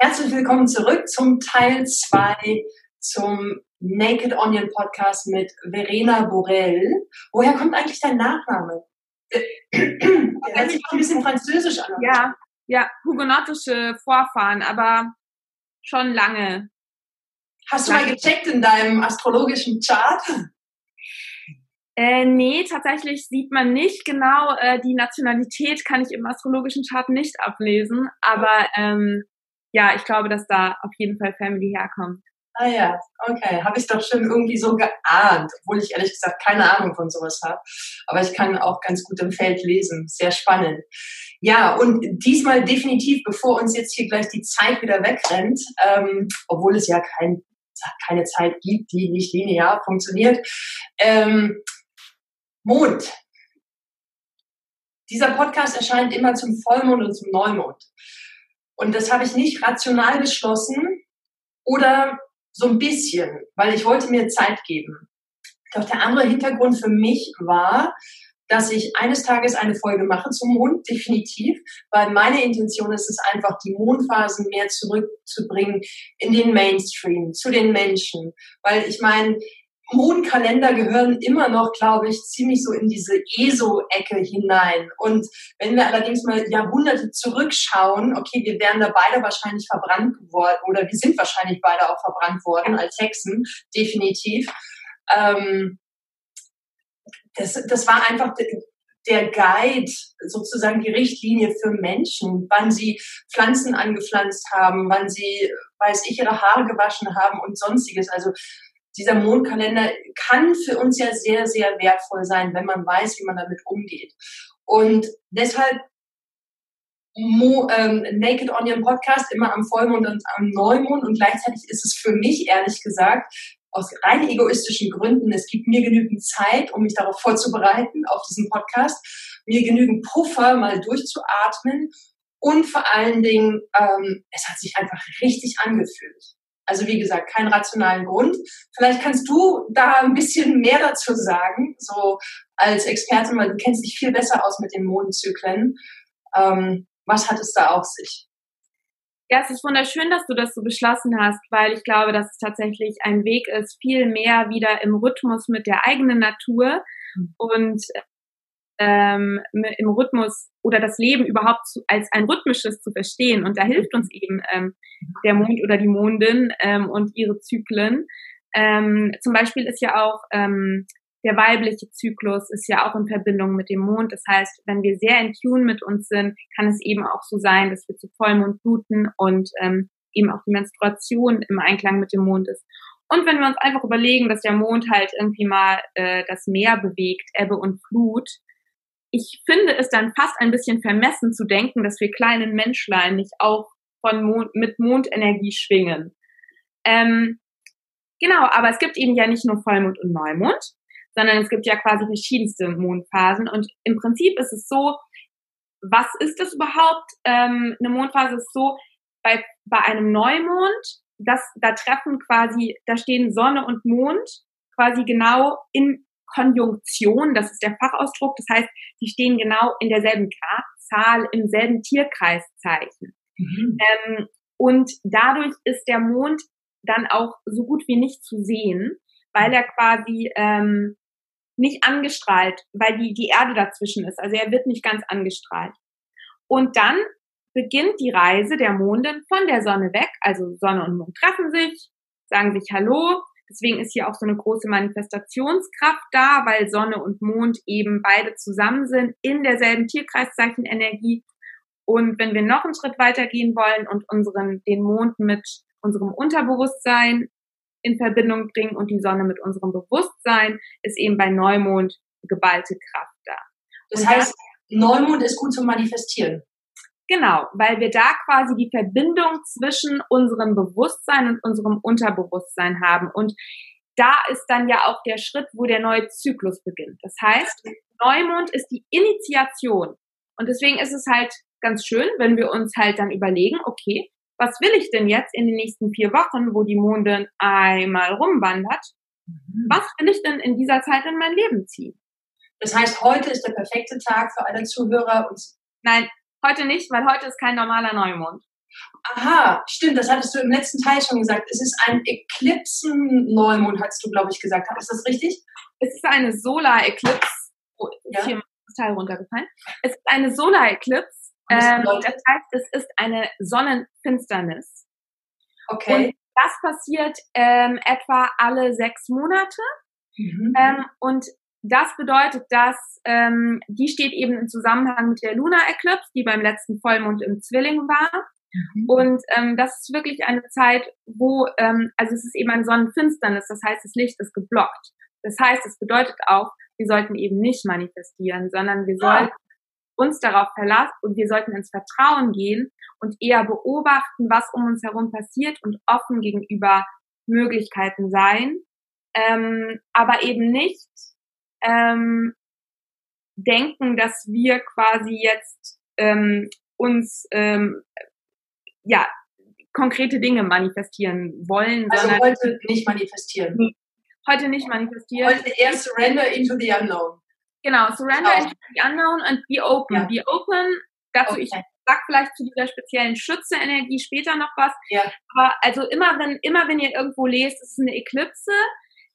Herzlich willkommen zurück zum Teil 2 zum Naked Onion Podcast mit Verena Borel. Woher kommt eigentlich dein Nachname? Der hört sich ein bisschen französisch an. Ja, ja, hugenottische Vorfahren, aber schon lange. Hast du mal gecheckt in deinem astrologischen Chart? Äh, nee, tatsächlich sieht man nicht genau äh, die Nationalität, kann ich im astrologischen Chart nicht ablesen, aber ähm, ja, ich glaube, dass da auf jeden Fall Family herkommt. Ah ja, okay. Habe ich doch schon irgendwie so geahnt, obwohl ich ehrlich gesagt keine Ahnung von sowas habe. Aber ich kann auch ganz gut im Feld lesen. Sehr spannend. Ja, und diesmal definitiv, bevor uns jetzt hier gleich die Zeit wieder wegrennt, ähm, obwohl es ja kein, keine Zeit gibt, die nicht linear funktioniert. Ähm, Mond. Dieser Podcast erscheint immer zum Vollmond und zum Neumond. Und das habe ich nicht rational beschlossen oder so ein bisschen, weil ich wollte mir Zeit geben. Doch der andere Hintergrund für mich war, dass ich eines Tages eine Folge mache zum Mond, definitiv, weil meine Intention ist es einfach, die Mondphasen mehr zurückzubringen in den Mainstream, zu den Menschen. Weil ich meine, Mondkalender gehören immer noch, glaube ich, ziemlich so in diese ESO-Ecke hinein. Und wenn wir allerdings mal Jahrhunderte zurückschauen, okay, wir wären da beide wahrscheinlich verbrannt worden oder wir sind wahrscheinlich beide auch verbrannt worden als Hexen, definitiv. Ähm, das, das war einfach der Guide, sozusagen die Richtlinie für Menschen, wann sie Pflanzen angepflanzt haben, wann sie, weiß ich, ihre Haare gewaschen haben und sonstiges. Also dieser Mondkalender kann für uns ja sehr, sehr wertvoll sein, wenn man weiß, wie man damit umgeht. Und deshalb Mo, ähm, Naked Onion Podcast immer am Vollmond und am Neumond und gleichzeitig ist es für mich ehrlich gesagt aus rein egoistischen Gründen, es gibt mir genügend Zeit, um mich darauf vorzubereiten, auf diesen Podcast, mir genügend Puffer, mal durchzuatmen und vor allen Dingen, ähm, es hat sich einfach richtig angefühlt. Also wie gesagt, keinen rationalen Grund. Vielleicht kannst du da ein bisschen mehr dazu sagen, so als Expertin, weil du kennst dich viel besser aus mit den Mondzyklen. Ähm, was hat es da auf sich? Ja, es ist wunderschön, dass du das so beschlossen hast, weil ich glaube, dass es tatsächlich ein Weg ist, viel mehr wieder im Rhythmus mit der eigenen Natur mhm. und ähm, im Rhythmus oder das Leben überhaupt zu, als ein rhythmisches zu verstehen. Und da hilft uns eben ähm, der Mond oder die Mondin ähm, und ihre Zyklen. Ähm, zum Beispiel ist ja auch ähm, der weibliche Zyklus ist ja auch in Verbindung mit dem Mond. Das heißt, wenn wir sehr in Tune mit uns sind, kann es eben auch so sein, dass wir zu Vollmond bluten und ähm, eben auch die Menstruation im Einklang mit dem Mond ist. Und wenn wir uns einfach überlegen, dass der Mond halt irgendwie mal äh, das Meer bewegt, Ebbe und Flut, ich finde es dann fast ein bisschen vermessen zu denken, dass wir kleinen Menschlein nicht auch von Mond, mit Mondenergie schwingen. Ähm, genau, aber es gibt eben ja nicht nur Vollmond und Neumond, sondern es gibt ja quasi verschiedenste Mondphasen. Und im Prinzip ist es so, was ist das überhaupt? Ähm, eine Mondphase ist so, bei, bei einem Neumond, das, da treffen quasi, da stehen Sonne und Mond quasi genau in Konjunktion, das ist der Fachausdruck, das heißt, sie stehen genau in derselben Gradzahl, im selben Tierkreiszeichen. Mhm. Ähm, und dadurch ist der Mond dann auch so gut wie nicht zu sehen, weil er quasi ähm, nicht angestrahlt, weil die, die Erde dazwischen ist. Also er wird nicht ganz angestrahlt. Und dann beginnt die Reise der Mondin von der Sonne weg. Also Sonne und Mond treffen sich, sagen sich Hallo, Deswegen ist hier auch so eine große Manifestationskraft da, weil Sonne und Mond eben beide zusammen sind in derselben Tierkreiszeichenenergie. Und wenn wir noch einen Schritt weiter gehen wollen und unseren, den Mond mit unserem Unterbewusstsein in Verbindung bringen und die Sonne mit unserem Bewusstsein, ist eben bei Neumond geballte Kraft da. Das und heißt, Neumond ist gut zum Manifestieren. Genau, weil wir da quasi die Verbindung zwischen unserem Bewusstsein und unserem Unterbewusstsein haben. Und da ist dann ja auch der Schritt, wo der neue Zyklus beginnt. Das heißt, Neumond ist die Initiation. Und deswegen ist es halt ganz schön, wenn wir uns halt dann überlegen, okay, was will ich denn jetzt in den nächsten vier Wochen, wo die Mondin einmal rumwandert? Mhm. Was will ich denn in dieser Zeit in mein Leben ziehen? Das heißt, heute ist der perfekte Tag für alle Zuhörer. Nein, Heute nicht, weil heute ist kein normaler Neumond. Aha, stimmt, das hattest du im letzten Teil schon gesagt. Es ist ein Eklipsen-Neumond, hast du, glaube ich, gesagt. Ist das richtig? Es ist eine Solar-Eclipse. Oh, ja. hier das Teil runtergefallen. Es ist eine Solar-Eclipse. Ähm, das heißt, es ist eine Sonnenfinsternis. Okay. Und das passiert ähm, etwa alle sechs Monate. Mhm. Ähm, und das bedeutet, dass ähm, die steht eben im Zusammenhang mit der Lunar Eclipse, die beim letzten Vollmond im Zwilling war. Mhm. Und ähm, das ist wirklich eine Zeit, wo, ähm, also es ist eben eine Sonnenfinsternis, das heißt, das Licht ist geblockt. Das heißt, es bedeutet auch, wir sollten eben nicht manifestieren, sondern wir ah. sollten uns darauf verlassen und wir sollten ins Vertrauen gehen und eher beobachten, was um uns herum passiert und offen gegenüber Möglichkeiten sein, ähm, aber eben nicht ähm, denken, dass wir quasi jetzt ähm, uns ähm, ja konkrete Dinge manifestieren wollen. Also sondern heute nicht manifestieren. Heute nicht manifestieren. Heute eher surrender into the unknown. Genau, surrender oh. into the unknown and be open. Ja. Be open, dazu okay. ich sag vielleicht zu dieser speziellen Schütze-Energie später noch was. Ja. Aber also immer wenn, immer wenn ihr irgendwo lest, es ist eine Eklipse,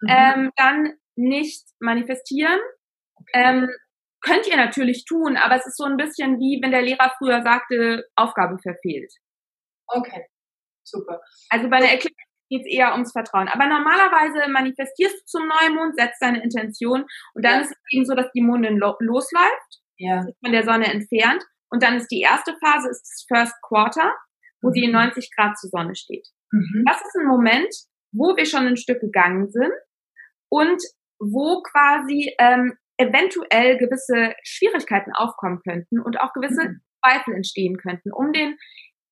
mhm. ähm, dann nicht manifestieren. Ähm, könnt ihr natürlich tun, aber es ist so ein bisschen wie wenn der Lehrer früher sagte, Aufgabe verfehlt. Okay, super. Also bei der Eklipse geht es eher ums Vertrauen. Aber normalerweise manifestierst du zum Neumond, setzt deine Intention und dann ja. ist es eben so, dass die Mondin lo losläuft, ja. von der Sonne entfernt und dann ist die erste Phase, ist das First Quarter, wo mhm. sie in 90 Grad zur Sonne steht. Mhm. Das ist ein Moment, wo wir schon ein Stück gegangen sind und wo quasi ähm, eventuell gewisse Schwierigkeiten aufkommen könnten und auch gewisse mhm. Zweifel entstehen könnten. Um den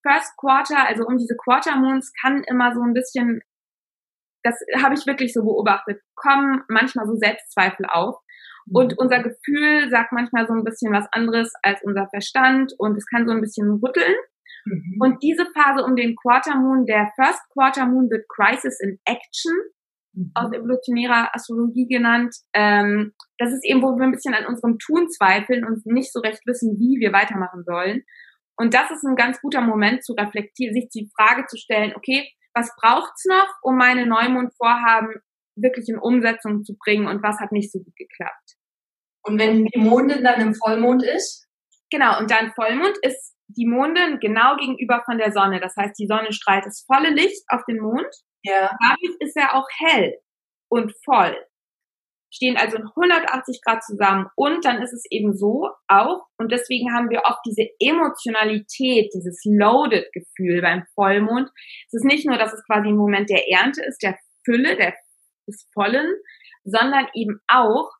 First Quarter, also um diese Quarter Moons, kann immer so ein bisschen, das habe ich wirklich so beobachtet, kommen manchmal so Selbstzweifel auf. Mhm. Und unser Gefühl sagt manchmal so ein bisschen was anderes als unser Verstand und es kann so ein bisschen rütteln. Mhm. Und diese Phase um den Quarter Moon, der First Quarter Moon wird Crisis in Action. Aus evolutionärer Astrologie genannt. Ähm, das ist eben, wo wir ein bisschen an unserem Tun zweifeln und nicht so recht wissen, wie wir weitermachen sollen. Und das ist ein ganz guter Moment zu reflektieren, sich die Frage zu stellen, okay, was braucht's noch, um meine Neumondvorhaben wirklich in Umsetzung zu bringen und was hat nicht so gut geklappt? Und wenn die Mondin dann im Vollmond ist? Genau, und dann Vollmond ist die Mondin genau gegenüber von der Sonne. Das heißt, die Sonne strahlt das volle Licht auf den Mond. Ja. Damit ist er auch hell und voll stehen also in 180 Grad zusammen. Und dann ist es eben so auch, und deswegen haben wir oft diese Emotionalität, dieses Loaded-Gefühl beim Vollmond. Es ist nicht nur, dass es quasi ein Moment der Ernte ist, der Fülle, der, des Vollen, sondern eben auch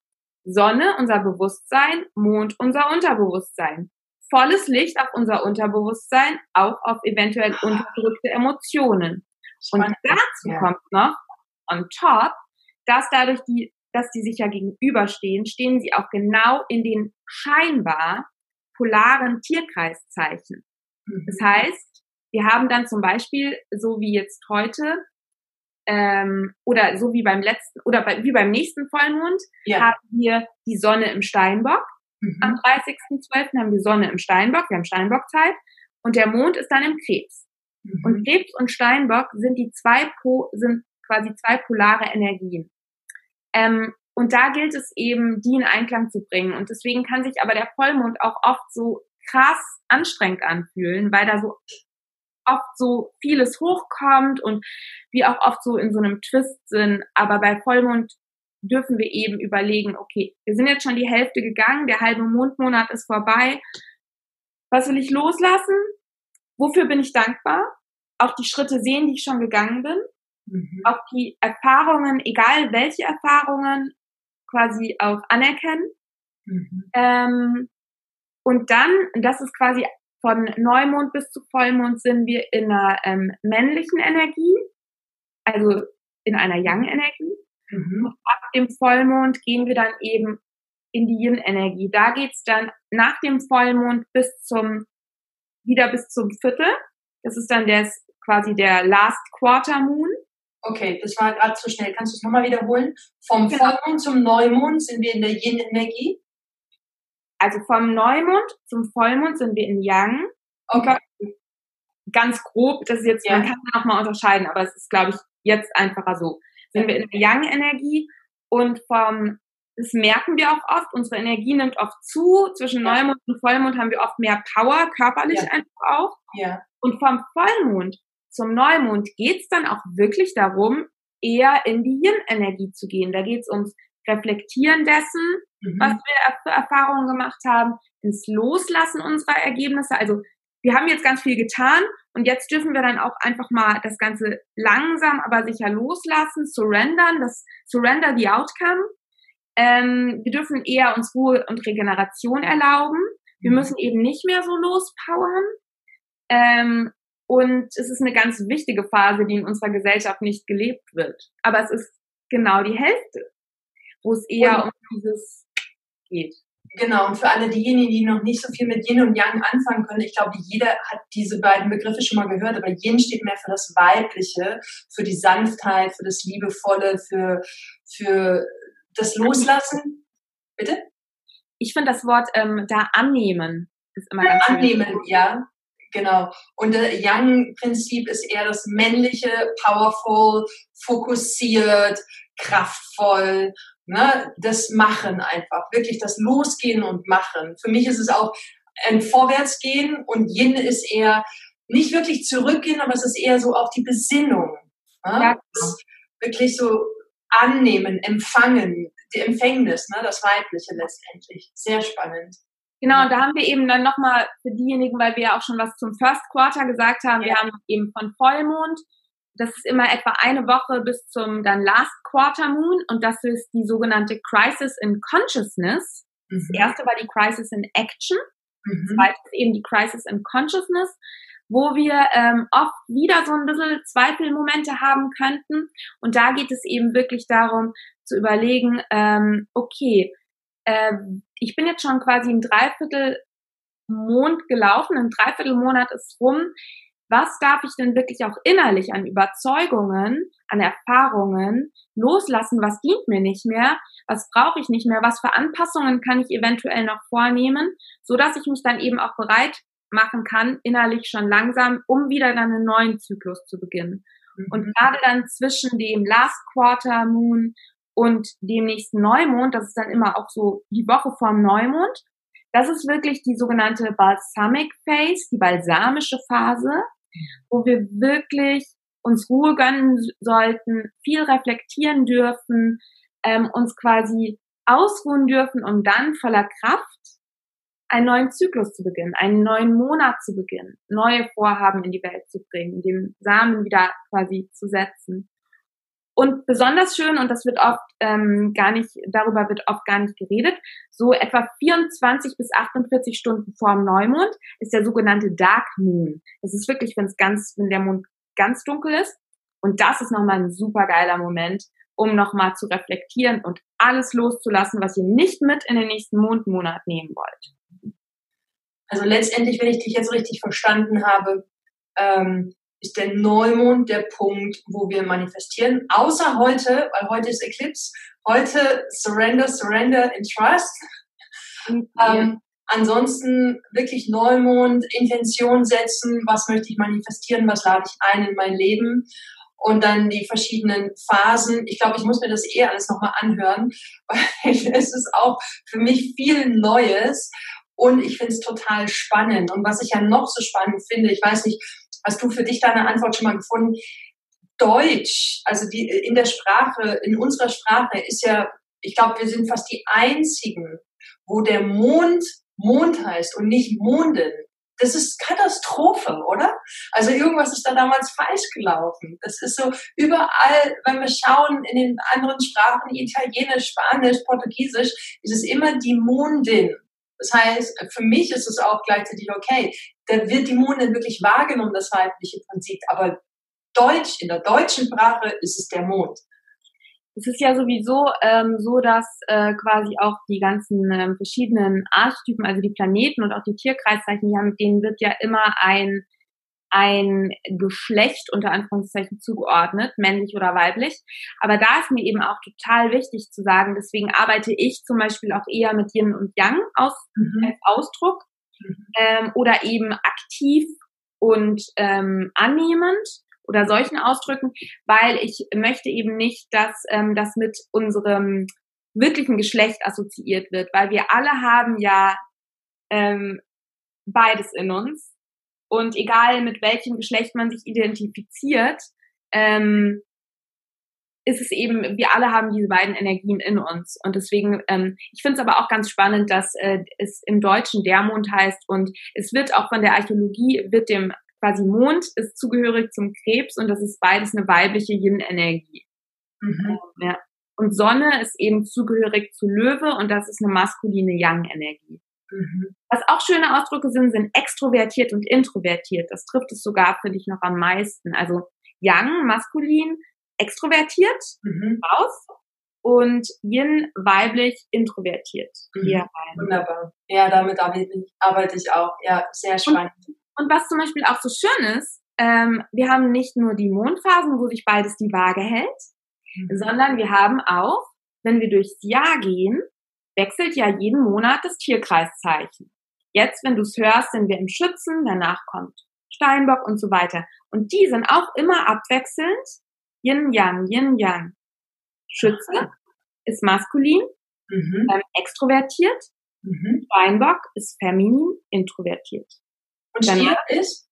Sonne, unser Bewusstsein, Mond, unser Unterbewusstsein. Volles Licht auf unser Unterbewusstsein, auch auf eventuell unterdrückte Emotionen. Und dazu kommt noch on top, dass dadurch die dass die sich ja gegenüberstehen, stehen sie auch genau in den scheinbar polaren Tierkreiszeichen. Mhm. Das heißt, wir haben dann zum Beispiel, so wie jetzt heute, ähm, oder so wie beim letzten, oder bei, wie beim nächsten Vollmond, ja. haben wir die Sonne im Steinbock. Mhm. Am 30.12. haben wir Sonne im Steinbock, wir haben Steinbockzeit, und der Mond ist dann im Krebs. Mhm. Und Krebs und Steinbock sind die zwei, po, sind quasi zwei polare Energien. Ähm, und da gilt es eben, die in Einklang zu bringen. Und deswegen kann sich aber der Vollmond auch oft so krass anstrengend anfühlen, weil da so oft so vieles hochkommt und wir auch oft so in so einem Twist sind. Aber bei Vollmond dürfen wir eben überlegen, okay, wir sind jetzt schon die Hälfte gegangen, der halbe Mondmonat ist vorbei. Was will ich loslassen? Wofür bin ich dankbar? Auch die Schritte sehen, die ich schon gegangen bin mhm. auch die Erfahrungen, egal welche Erfahrungen, quasi auch anerkennen. Mhm. Ähm, und dann, das ist quasi von Neumond bis zu Vollmond sind wir in einer ähm, männlichen Energie, also in einer Yang-Energie. Mhm. Ab dem Vollmond gehen wir dann eben in die Yin-Energie. Da geht's dann nach dem Vollmond bis zum, wieder bis zum Viertel. Das ist dann der, quasi der Last Quarter Moon. Okay, das war gerade zu schnell. Kannst du es nochmal wiederholen? Vom genau. Vollmond zum Neumond sind wir in der Yin-Energie? Also vom Neumond zum Vollmond sind wir in Yang. Okay. ganz grob, das ist jetzt, ja. man kann noch mal unterscheiden, aber es ist, glaube ich, jetzt einfacher so. Sind wir in der Yang-Energie und vom, das merken wir auch oft, unsere Energie nimmt oft zu. Zwischen ja. Neumond und Vollmond haben wir oft mehr Power, körperlich ja. einfach auch. Ja. Und vom Vollmond zum Neumond geht's dann auch wirklich darum, eher in die Yin-Energie zu gehen. Da geht's ums Reflektieren dessen, mhm. was wir für Erfahrungen gemacht haben, ins Loslassen unserer Ergebnisse. Also wir haben jetzt ganz viel getan und jetzt dürfen wir dann auch einfach mal das Ganze langsam, aber sicher loslassen, surrendern, das Surrender the Outcome. Ähm, wir dürfen eher uns Ruhe und Regeneration erlauben. Wir mhm. müssen eben nicht mehr so lospowern. Ähm, und es ist eine ganz wichtige Phase, die in unserer Gesellschaft nicht gelebt wird. Aber es ist genau die Hälfte, wo es eher und, um dieses geht. Genau, und für alle diejenigen, die noch nicht so viel mit Yin und Yang anfangen können, ich glaube, jeder hat diese beiden Begriffe schon mal gehört, aber Yin steht mehr für das Weibliche, für die Sanftheit, für das Liebevolle, für, für das Loslassen. Bitte? Ich finde das Wort ähm, da annehmen ist immer ganz Annehmen, schön. ja. Genau. Und das Yang-Prinzip ist eher das männliche, powerful, fokussiert, kraftvoll, ne? das Machen einfach, wirklich das Losgehen und Machen. Für mich ist es auch ein Vorwärtsgehen und Yin ist eher nicht wirklich zurückgehen, aber es ist eher so auch die Besinnung. Ne? Ja. Wirklich so annehmen, empfangen, die Empfängnis, ne? das Weibliche letztendlich. Sehr spannend. Genau, und da haben wir eben dann nochmal für diejenigen, weil wir ja auch schon was zum First Quarter gesagt haben, ja. wir haben eben von Vollmond, das ist immer etwa eine Woche bis zum dann Last Quarter Moon und das ist die sogenannte Crisis in Consciousness. Mhm. Das erste war die Crisis in Action, mhm. das zweite ist eben die Crisis in Consciousness, wo wir ähm, oft wieder so ein bisschen Zweifelmomente haben könnten und da geht es eben wirklich darum zu überlegen, ähm, okay, äh, ich bin jetzt schon quasi ein Dreiviertel Mond gelaufen, ein Dreiviertelmonat ist rum. Was darf ich denn wirklich auch innerlich an Überzeugungen, an Erfahrungen loslassen? Was dient mir nicht mehr? Was brauche ich nicht mehr? Was für Anpassungen kann ich eventuell noch vornehmen, so dass ich mich dann eben auch bereit machen kann, innerlich schon langsam, um wieder dann einen neuen Zyklus zu beginnen. Mhm. Und gerade dann zwischen dem Last Quarter Moon und dem nächsten Neumond, das ist dann immer auch so die Woche vorm Neumond, das ist wirklich die sogenannte Balsamic Phase, die balsamische Phase, wo wir wirklich uns Ruhe gönnen sollten, viel reflektieren dürfen, ähm, uns quasi ausruhen dürfen, um dann voller Kraft einen neuen Zyklus zu beginnen, einen neuen Monat zu beginnen, neue Vorhaben in die Welt zu bringen, den Samen wieder quasi zu setzen. Und besonders schön, und das wird oft ähm, gar nicht, darüber wird oft gar nicht geredet, so etwa 24 bis 48 Stunden vor dem Neumond ist der sogenannte Dark Moon. Das ist wirklich, wenn es ganz, wenn der Mond ganz dunkel ist. Und das ist nochmal ein super geiler Moment, um nochmal zu reflektieren und alles loszulassen, was ihr nicht mit in den nächsten Mondmonat nehmen wollt. Also letztendlich, wenn ich dich jetzt richtig verstanden habe, ähm, ist der Neumond der Punkt, wo wir manifestieren. Außer heute, weil heute ist Eclipse. Heute Surrender, Surrender in Trust. Mhm. Ähm, ansonsten wirklich Neumond, Intention setzen, was möchte ich manifestieren, was lade ich ein in mein Leben und dann die verschiedenen Phasen. Ich glaube, ich muss mir das eh alles nochmal anhören, weil es ist auch für mich viel Neues und ich finde es total spannend. Und was ich ja noch so spannend finde, ich weiß nicht, Hast du für dich deine Antwort schon mal gefunden? Deutsch, also die, in der Sprache, in unserer Sprache ist ja, ich glaube, wir sind fast die einzigen, wo der Mond Mond heißt und nicht Monden. Das ist Katastrophe, oder? Also irgendwas ist da damals falsch gelaufen. Das ist so überall, wenn wir schauen in den anderen Sprachen, Italienisch, Spanisch, Portugiesisch, ist es immer die Mondin. Das heißt, für mich ist es auch gleichzeitig okay. Da wird die Mondin wirklich wahrgenommen, das weibliche Prinzip. Aber Deutsch, in der deutschen Sprache ist es der Mond. Es ist ja sowieso ähm, so, dass äh, quasi auch die ganzen ähm, verschiedenen Archetypen, also die Planeten und auch die Tierkreiszeichen, ja, mit denen wird ja immer ein ein Geschlecht unter Anführungszeichen zugeordnet, männlich oder weiblich. Aber da ist mir eben auch total wichtig zu sagen, deswegen arbeite ich zum Beispiel auch eher mit Yin und Yang aus, mhm. als Ausdruck mhm. ähm, oder eben aktiv und ähm, annehmend oder solchen Ausdrücken, weil ich möchte eben nicht, dass ähm, das mit unserem wirklichen Geschlecht assoziiert wird, weil wir alle haben ja ähm, beides in uns und egal mit welchem Geschlecht man sich identifiziert, ähm, ist es eben, wir alle haben diese beiden Energien in uns. Und deswegen, ähm, ich finde es aber auch ganz spannend, dass äh, es im Deutschen der Mond heißt und es wird auch von der Archäologie, wird dem quasi Mond ist zugehörig zum Krebs und das ist beides eine weibliche Yin-Energie. Mhm. Ja. Und Sonne ist eben zugehörig zu Löwe und das ist eine maskuline Yang-Energie. Mhm. Was auch schöne Ausdrücke sind, sind extrovertiert und introvertiert. Das trifft es sogar, finde ich, noch am meisten. Also Yang, maskulin, extrovertiert, mhm. raus. Und Yin, weiblich, introvertiert. Mhm. Hier rein. Wunderbar. Ja, damit arbeite ich auch. Ja, sehr spannend. Und, und was zum Beispiel auch so schön ist, ähm, wir haben nicht nur die Mondphasen, wo sich beides die Waage hält, mhm. sondern wir haben auch, wenn wir durchs Jahr gehen, wechselt ja jeden Monat das Tierkreiszeichen. Jetzt, wenn du es hörst, sind wir im Schützen, danach kommt Steinbock und so weiter. Und die sind auch immer abwechselnd Yin-Yang, Yin-Yang. Schütze ist maskulin, mhm. ähm, extrovertiert. Mhm. Steinbock ist feminin, introvertiert. Und Stier ist?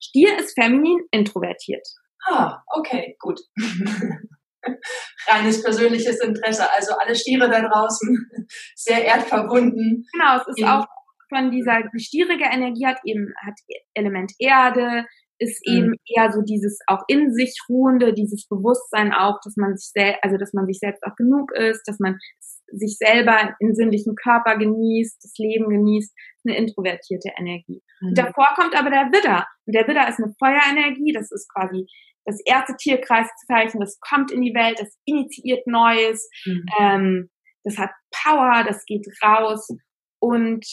Stier ist feminin, introvertiert. Ah, okay, gut. Reines persönliches Interesse. Also alle Stiere da draußen sehr erdverbunden. Genau, es ist auch von dieser, die stierige Energie hat eben, hat Element Erde, ist mhm. eben eher so dieses auch in sich ruhende, dieses Bewusstsein auch, dass man sich selbst, also dass man sich selbst auch genug ist, dass man sich selber in sinnlichen Körper genießt, das Leben genießt, eine introvertierte Energie. Mhm. Davor kommt aber der Widder. Und der Widder ist eine Feuerenergie, das ist quasi das erste Tierkreiszeichen, das kommt in die Welt, das initiiert Neues, mhm. ähm, das hat Power, das geht raus. Und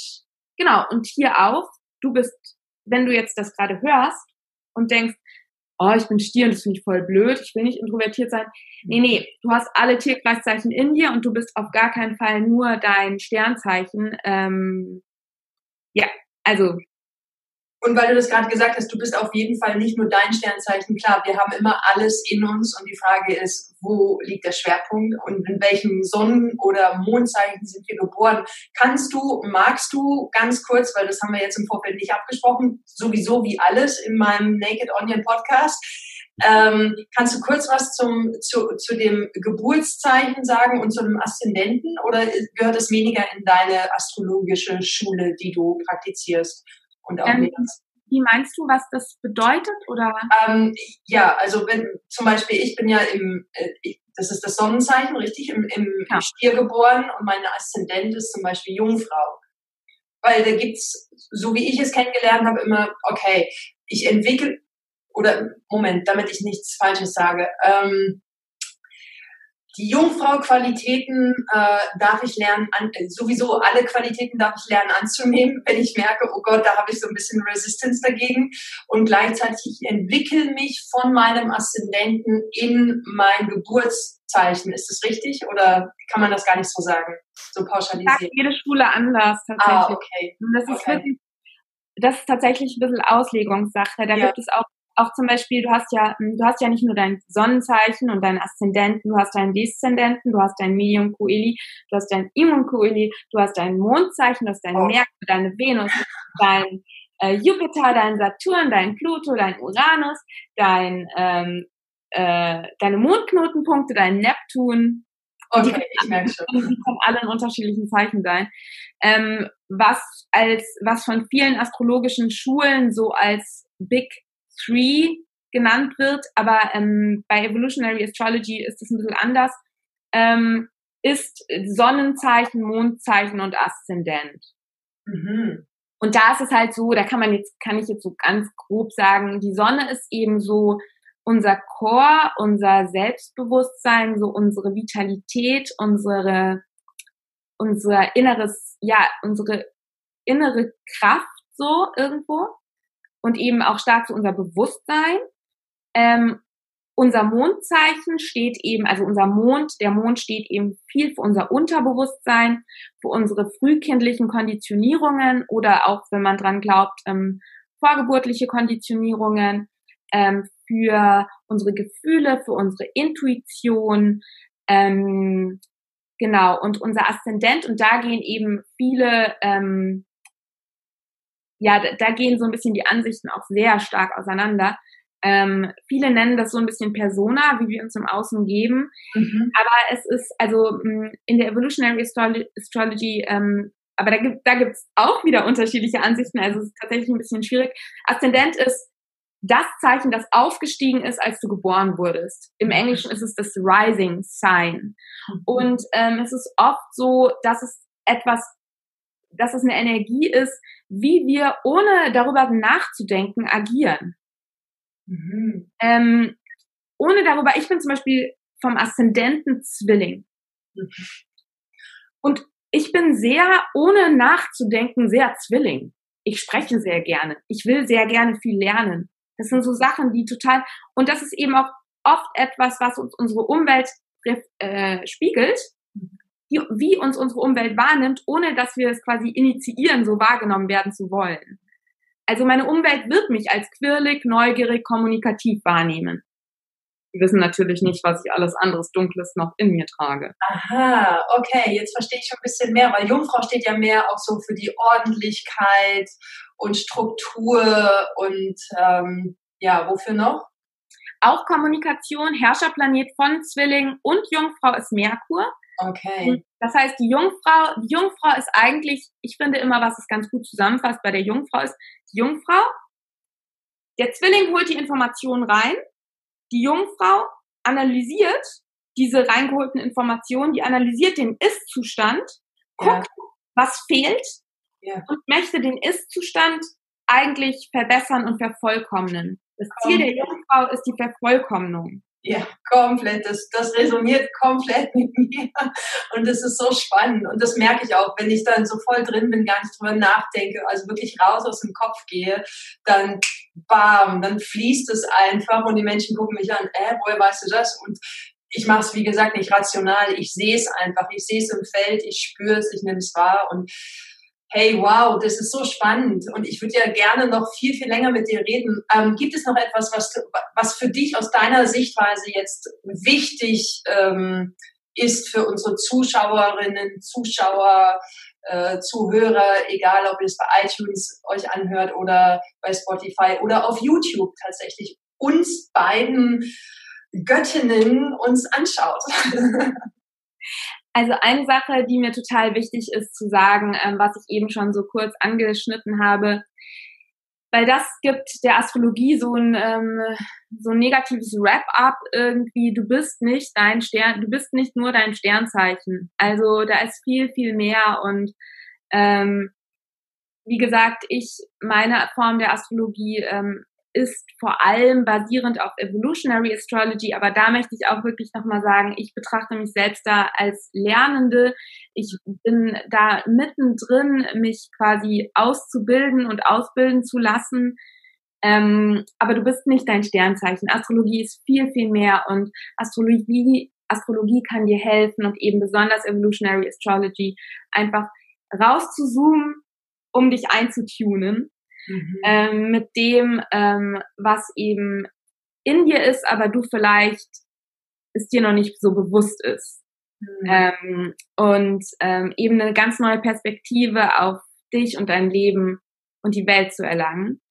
genau, und hier auch, du bist, wenn du jetzt das gerade hörst, und denkst, oh, ich bin Stier und das finde ich voll blöd, ich will nicht introvertiert sein. Nee, nee, du hast alle Tierkreiszeichen in dir und du bist auf gar keinen Fall nur dein Sternzeichen. Ähm, ja, also und weil du das gerade gesagt hast, du bist auf jeden Fall nicht nur dein Sternzeichen. Klar, wir haben immer alles in uns und die Frage ist, wo liegt der Schwerpunkt und in welchem Sonnen- oder Mondzeichen sind wir geboren? Kannst du, magst du ganz kurz, weil das haben wir jetzt im Vorfeld nicht abgesprochen, sowieso wie alles in meinem Naked Onion Podcast, ähm, kannst du kurz was zum, zu, zu dem Geburtszeichen sagen und zu dem Aszendenten oder gehört es weniger in deine astrologische Schule, die du praktizierst? Und auch ähm, Wie meinst du, was das bedeutet? Oder? Ähm, ja, also wenn zum Beispiel ich bin ja im, äh, das ist das Sonnenzeichen, richtig, im, im ja. Stier geboren und meine Aszendent ist zum Beispiel Jungfrau. Weil da gibt's, so wie ich es kennengelernt habe, immer, okay, ich entwickle, oder Moment, damit ich nichts Falsches sage, ähm, die Jungfrau-Qualitäten äh, darf ich lernen, an, sowieso alle Qualitäten darf ich lernen anzunehmen, wenn ich merke, oh Gott, da habe ich so ein bisschen Resistance dagegen. Und gleichzeitig entwickle mich von meinem Aszendenten in mein Geburtszeichen. Ist das richtig oder kann man das gar nicht so sagen? So pauschalisiert. Sagt jede Schule anders tatsächlich. Ah, okay. das ist okay. wirklich, das ist tatsächlich ein bisschen Auslegungssache. Da ja. gibt es auch auch zum Beispiel, du hast ja, hm, du hast ja nicht nur dein Sonnenzeichen und deinen Aszendenten, du hast deinen Deszendenten, du hast dein Medium Coeli, du hast dein Immun Coeli, du hast dein Mondzeichen, du hast dein oh. Merkur, deine Venus, dein äh, Jupiter, dein Saturn, dein Pluto, dein Uranus, dein ähm, äh, deine Mondknotenpunkte, dein Neptun. Okay, die, ich merke schon. Die können alle in unterschiedlichen Zeichen sein. Ähm, was als was von vielen astrologischen Schulen so als Big Three genannt wird, aber ähm, bei Evolutionary Astrology ist es ein bisschen anders, ähm, ist Sonnenzeichen, Mondzeichen und Aszendent. Mhm. Und da ist es halt so, da kann man jetzt, kann ich jetzt so ganz grob sagen, die Sonne ist eben so unser Chor, unser Selbstbewusstsein, so unsere Vitalität, unsere, unser inneres, ja, unsere innere Kraft so irgendwo und eben auch stark für unser Bewusstsein. Ähm, unser Mondzeichen steht eben, also unser Mond, der Mond steht eben viel für unser Unterbewusstsein, für unsere frühkindlichen Konditionierungen oder auch, wenn man dran glaubt, ähm, vorgeburtliche Konditionierungen, ähm, für unsere Gefühle, für unsere Intuition, ähm, genau, und unser Aszendent, und da gehen eben viele, ähm, ja, da, da gehen so ein bisschen die Ansichten auch sehr stark auseinander. Ähm, viele nennen das so ein bisschen Persona, wie wir uns im Außen geben. Mhm. Aber es ist, also in der Evolutionary Astrology, ähm, aber da gibt da gibt's auch wieder unterschiedliche Ansichten, also es ist tatsächlich ein bisschen schwierig. Aszendent ist das Zeichen, das aufgestiegen ist, als du geboren wurdest. Im Englischen ist es das Rising Sign. Mhm. Und ähm, es ist oft so, dass es etwas, dass es eine Energie ist, wie wir ohne darüber nachzudenken agieren. Mhm. Ähm, ohne darüber, ich bin zum Beispiel vom Aszendenten Zwilling. Mhm. Und ich bin sehr, ohne nachzudenken, sehr Zwilling. Ich spreche sehr gerne. Ich will sehr gerne viel lernen. Das sind so Sachen, die total, und das ist eben auch oft etwas, was uns unsere Umwelt äh, spiegelt, die, wie uns unsere Umwelt wahrnimmt, ohne dass wir es quasi initiieren, so wahrgenommen werden zu wollen. Also meine Umwelt wird mich als quirlig, neugierig, kommunikativ wahrnehmen. Die wissen natürlich nicht, was ich alles anderes Dunkles noch in mir trage. Aha, okay, jetzt verstehe ich schon ein bisschen mehr, weil Jungfrau steht ja mehr auch so für die Ordentlichkeit und Struktur und ähm, ja, wofür noch? Auch Kommunikation, Herrscherplanet von Zwilling und Jungfrau ist Merkur. Okay. Das heißt, die Jungfrau, die Jungfrau ist eigentlich, ich finde immer, was es ganz gut zusammenfasst bei der Jungfrau ist, die Jungfrau, der Zwilling holt die Informationen rein, die Jungfrau analysiert diese reingeholten Informationen, die analysiert den Ist-Zustand, guckt, ja. was fehlt ja. und möchte den Ist-Zustand eigentlich verbessern und vervollkommnen. Das Ziel der Jungfrau ist die Vervollkommnung. Ja, komplett. Das, das resoniert komplett mit mir. Und das ist so spannend. Und das merke ich auch, wenn ich dann so voll drin bin, gar nicht drüber nachdenke, also wirklich raus aus dem Kopf gehe, dann bam, dann fließt es einfach und die Menschen gucken mich an, äh, woher weißt du das? Und ich mache es, wie gesagt, nicht rational. Ich sehe es einfach. Ich sehe es im Feld, ich spüre es, ich nehme es wahr und hey, wow, das ist so spannend und ich würde ja gerne noch viel, viel länger mit dir reden. Ähm, gibt es noch etwas, was, was für dich aus deiner Sichtweise jetzt wichtig ähm, ist für unsere Zuschauerinnen, Zuschauer, äh, Zuhörer, egal ob ihr es bei iTunes euch anhört oder bei Spotify oder auf YouTube tatsächlich, uns beiden Göttinnen uns anschaut? Also eine Sache, die mir total wichtig ist zu sagen, ähm, was ich eben schon so kurz angeschnitten habe, weil das gibt der Astrologie so ein ähm, so ein negatives Wrap-up irgendwie. Du bist nicht dein Stern, du bist nicht nur dein Sternzeichen. Also da ist viel viel mehr und ähm, wie gesagt, ich meine Form der Astrologie ähm, ist vor allem basierend auf Evolutionary Astrology, aber da möchte ich auch wirklich nochmal sagen, ich betrachte mich selbst da als Lernende. Ich bin da mittendrin, mich quasi auszubilden und ausbilden zu lassen. Ähm, aber du bist nicht dein Sternzeichen. Astrologie ist viel, viel mehr und Astrologie, Astrologie kann dir helfen und eben besonders Evolutionary Astrology einfach rauszuzoomen, um dich einzutunen mhm. ähm, mit dem, ähm, was eben in dir ist, aber du vielleicht es dir noch nicht so bewusst ist. Mhm. Ähm, und ähm, eben eine ganz neue Perspektive auf dich und dein Leben und die Welt zu erlangen.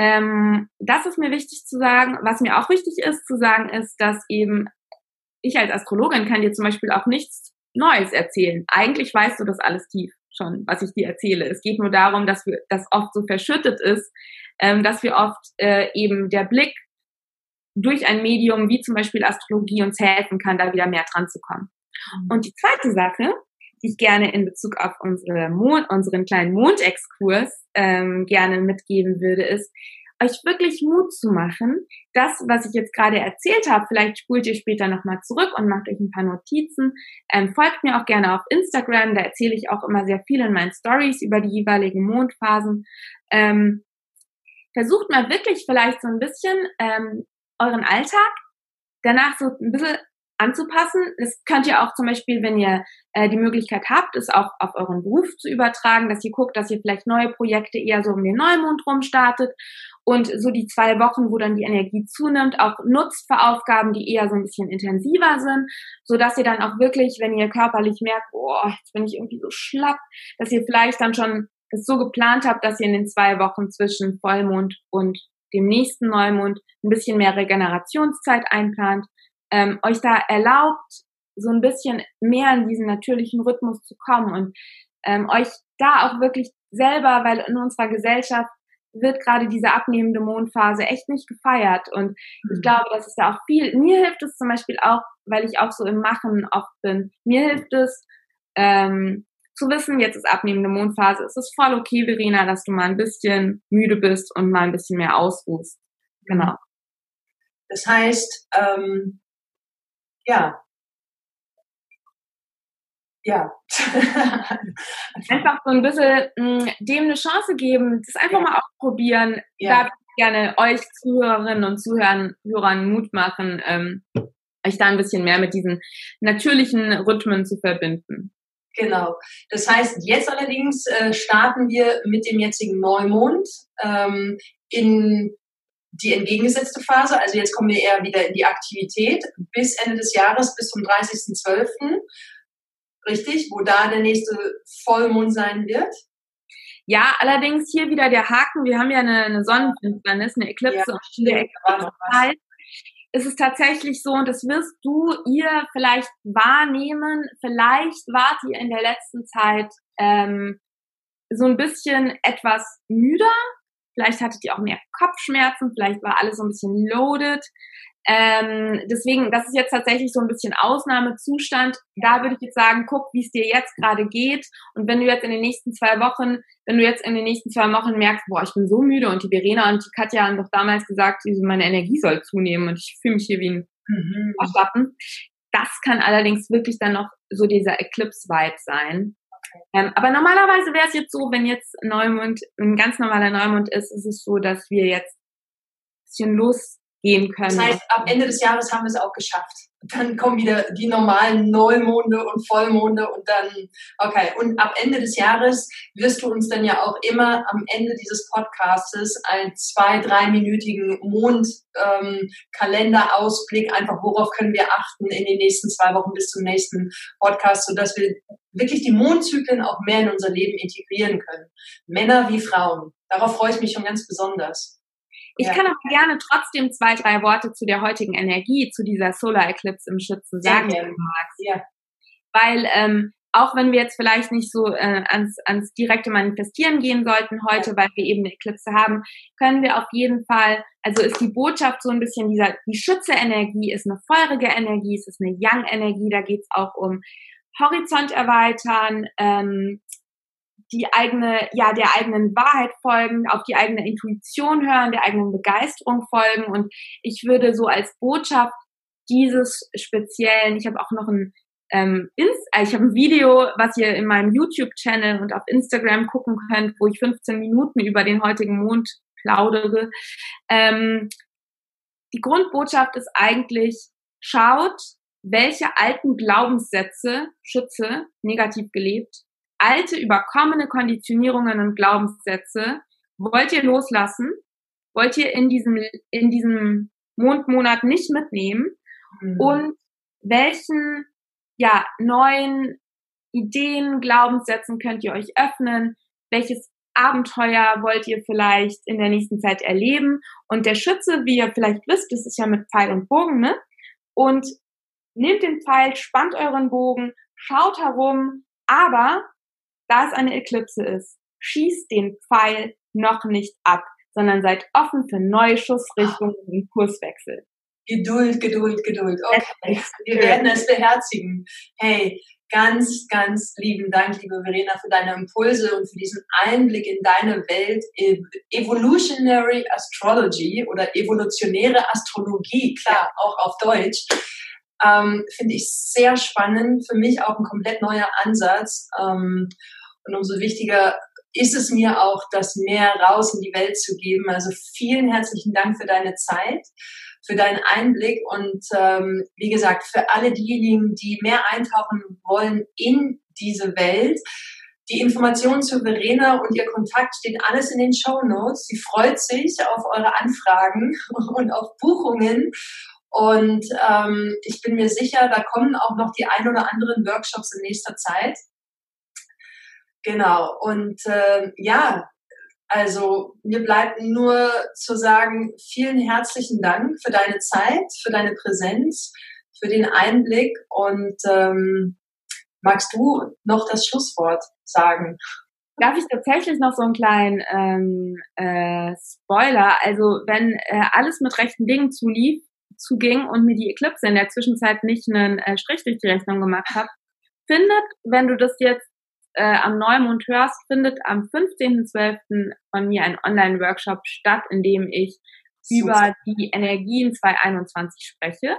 Ähm, das ist mir wichtig zu sagen. Was mir auch wichtig ist zu sagen, ist, dass eben ich als Astrologin kann dir zum Beispiel auch nichts Neues erzählen. Eigentlich weißt du das alles tief schon, was ich dir erzähle. Es geht nur darum, dass wir, das oft so verschüttet ist, ähm, dass wir oft äh, eben der Blick durch ein Medium wie zum Beispiel Astrologie uns helfen kann, da wieder mehr dran zu kommen. Mhm. Und die zweite Sache, die ich gerne in Bezug auf unsere Mond, unseren kleinen Mondexkurs ähm, gerne mitgeben würde, ist, euch wirklich Mut zu machen. Das, was ich jetzt gerade erzählt habe, vielleicht spult ihr später nochmal zurück und macht euch ein paar Notizen. Ähm, folgt mir auch gerne auf Instagram, da erzähle ich auch immer sehr viel in meinen Stories über die jeweiligen Mondphasen. Ähm, versucht mal wirklich vielleicht so ein bisschen ähm, euren Alltag danach so ein bisschen anzupassen. Das könnt ihr auch zum Beispiel, wenn ihr äh, die Möglichkeit habt, es auch auf euren Beruf zu übertragen, dass ihr guckt, dass ihr vielleicht neue Projekte eher so um den Neumond rum startet und so die zwei Wochen, wo dann die Energie zunimmt, auch nutzt für Aufgaben, die eher so ein bisschen intensiver sind, so dass ihr dann auch wirklich, wenn ihr körperlich merkt, boah, jetzt bin ich irgendwie so schlapp, dass ihr vielleicht dann schon es so geplant habt, dass ihr in den zwei Wochen zwischen Vollmond und dem nächsten Neumond ein bisschen mehr Regenerationszeit einplant, ähm, euch da erlaubt, so ein bisschen mehr in diesen natürlichen Rhythmus zu kommen und ähm, euch da auch wirklich selber, weil in unserer Gesellschaft wird gerade diese abnehmende Mondphase echt nicht gefeiert. Und mhm. ich glaube, das ist ja auch viel. Mir hilft es zum Beispiel auch, weil ich auch so im Machen oft bin. Mir hilft es, ähm, zu wissen, jetzt ist abnehmende Mondphase, es ist voll okay, Verena, dass du mal ein bisschen müde bist und mal ein bisschen mehr ausruhst. Genau. Das heißt, ähm, ja. Ja. einfach so ein bisschen mh, mm, dem eine Chance geben, das einfach ja. mal ausprobieren. Ja. Da gerne euch Zuhörerinnen und Zuhörern Hörern Mut machen, ähm, euch da ein bisschen mehr mit diesen natürlichen Rhythmen zu verbinden. Genau. Das heißt, jetzt allerdings äh, starten wir mit dem jetzigen Neumond ähm, in die entgegengesetzte Phase. Also jetzt kommen wir eher wieder in die Aktivität bis Ende des Jahres, bis zum 30.12. Richtig, wo da der nächste Vollmond sein wird. Ja, allerdings hier wieder der Haken. Wir haben ja eine, eine Sonnenfinsternis, eine Eklipse ja, und der Eklipse ist es tatsächlich so, und das wirst du ihr vielleicht wahrnehmen, vielleicht wart ihr in der letzten Zeit ähm, so ein bisschen etwas müder, vielleicht hattet ihr auch mehr Kopfschmerzen, vielleicht war alles so ein bisschen loaded. Ähm, deswegen, das ist jetzt tatsächlich so ein bisschen Ausnahmezustand. Da würde ich jetzt sagen, guck, wie es dir jetzt gerade geht. Und wenn du jetzt in den nächsten zwei Wochen, wenn du jetzt in den nächsten zwei Wochen merkst, boah, ich bin so müde und die Verena und die Katja haben doch damals gesagt, meine Energie soll zunehmen und ich fühle mich hier wie ein mhm. Das kann allerdings wirklich dann noch so dieser Eclipse-Vibe sein. Ähm, aber normalerweise wäre es jetzt so, wenn jetzt Neumond, ein ganz normaler Neumond ist, ist es so, dass wir jetzt ein bisschen losgehen können. Das heißt, am Ende des Jahres haben wir es auch geschafft dann kommen wieder die normalen Neumonde und Vollmonde und dann, okay. Und ab Ende des Jahres wirst du uns dann ja auch immer am Ende dieses Podcastes einen zwei, dreiminütigen Mondkalenderausblick, ähm, einfach worauf können wir achten in den nächsten zwei Wochen bis zum nächsten Podcast, sodass wir wirklich die Mondzyklen auch mehr in unser Leben integrieren können. Männer wie Frauen. Darauf freue ich mich schon ganz besonders. Ich ja. kann aber gerne trotzdem zwei, drei Worte zu der heutigen Energie, zu dieser Solar Eclipse im Schützen sagen, wenn du magst. Ja. Weil ähm, auch wenn wir jetzt vielleicht nicht so äh, ans, ans direkte Manifestieren gehen sollten heute, weil wir eben eine Eklipse haben, können wir auf jeden Fall, also ist die Botschaft so ein bisschen dieser, die Schütze-Energie ist eine feurige Energie, es ist eine Young-Energie, da geht es auch um Horizont erweitern, ähm, die eigene, ja, der eigenen Wahrheit folgen, auf die eigene Intuition hören, der eigenen Begeisterung folgen. Und ich würde so als Botschaft dieses speziellen, ich habe auch noch ein ähm, Inst äh, ich habe ein Video, was ihr in meinem YouTube-Channel und auf Instagram gucken könnt, wo ich 15 Minuten über den heutigen Mond plaudere. Ähm, die Grundbotschaft ist eigentlich, schaut, welche alten Glaubenssätze, Schütze, negativ gelebt, alte, überkommene Konditionierungen und Glaubenssätze wollt ihr loslassen? Wollt ihr in diesem, in diesem Mondmonat nicht mitnehmen? Mhm. Und welchen, ja, neuen Ideen, Glaubenssätzen könnt ihr euch öffnen? Welches Abenteuer wollt ihr vielleicht in der nächsten Zeit erleben? Und der Schütze, wie ihr vielleicht wisst, das ist ja mit Pfeil und Bogen, ne? Und nehmt den Pfeil, spannt euren Bogen, schaut herum, aber da es eine Eklipse ist, schießt den Pfeil noch nicht ab, sondern seid offen für neue Schussrichtungen und Kurswechsel. Geduld, Geduld, Geduld. Okay, wir werden es beherzigen. Hey, ganz, ganz lieben Dank, liebe Verena, für deine Impulse und für diesen Einblick in deine Welt. Evolutionary Astrology oder evolutionäre Astrologie, klar, auch auf Deutsch. Ähm, Finde ich sehr spannend. Für mich auch ein komplett neuer Ansatz. Ähm, und umso wichtiger ist es mir auch, das mehr raus in die Welt zu geben. Also vielen herzlichen Dank für deine Zeit, für deinen Einblick und ähm, wie gesagt, für alle diejenigen, die mehr eintauchen wollen in diese Welt. Die Informationen zu Verena und ihr Kontakt steht alles in den Show Notes. Sie freut sich auf eure Anfragen und auf Buchungen. Und ähm, ich bin mir sicher, da kommen auch noch die ein oder anderen Workshops in nächster Zeit. Genau. Und äh, ja, also mir bleibt nur zu sagen, vielen herzlichen Dank für deine Zeit, für deine Präsenz, für den Einblick und ähm, magst du noch das Schlusswort sagen? Darf ich tatsächlich noch so einen kleinen ähm, äh, Spoiler? Also wenn äh, alles mit rechten Dingen zulief, zuging und mir die Eclipse in der Zwischenzeit nicht einen äh, Strich durch die Rechnung gemacht hat, findet, wenn du das jetzt äh, am Neumond hörst, findet am 15.12. von mir ein Online-Workshop statt, in dem ich Super. über die Energien 2021 spreche.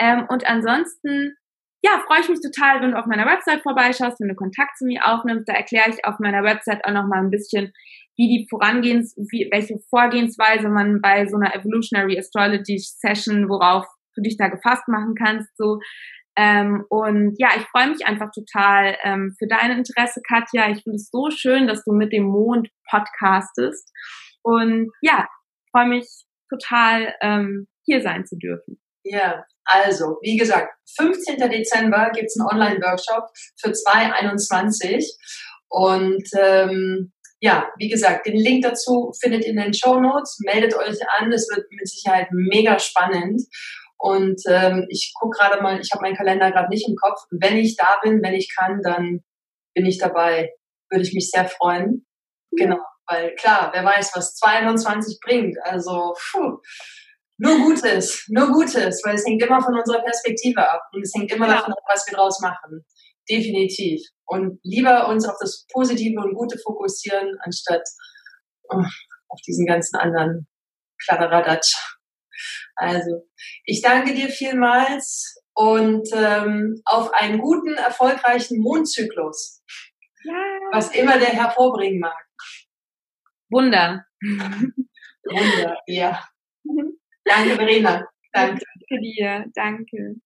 Ähm, und ansonsten, ja, freue ich mich total, wenn du auf meiner Website vorbeischaust, wenn du Kontakt zu mir aufnimmst. Da erkläre ich auf meiner Website auch nochmal ein bisschen, wie die Vorangehens, wie, welche Vorgehensweise man bei so einer Evolutionary Astrology Session, worauf du dich da gefasst machen kannst, so ähm, und ja, ich freue mich einfach total ähm, für dein Interesse, Katja. Ich finde es so schön, dass du mit dem Mond podcastest. Und ja, freue mich total, ähm, hier sein zu dürfen. Ja, also, wie gesagt, 15. Dezember gibt es einen Online-Workshop für 2021. Und ähm, ja, wie gesagt, den Link dazu findet ihr in den Show Notes. Meldet euch an, es wird mit Sicherheit mega spannend. Und ähm, ich gucke gerade mal, ich habe meinen Kalender gerade nicht im Kopf. Wenn ich da bin, wenn ich kann, dann bin ich dabei. Würde ich mich sehr freuen. Ja. Genau, weil klar, wer weiß, was 22 bringt. Also puh, nur Gutes, nur Gutes, weil es hängt immer von unserer Perspektive ab und es hängt immer ja. davon ab, was wir draus machen. Definitiv. Und lieber uns auf das Positive und Gute fokussieren, anstatt oh, auf diesen ganzen anderen Kladderadatsch. Also, ich danke dir vielmals und ähm, auf einen guten, erfolgreichen Mondzyklus. Ja. Was immer der hervorbringen mag. Wunder. Wunder, ja. Danke, Verena. Danke. Danke dir. Danke.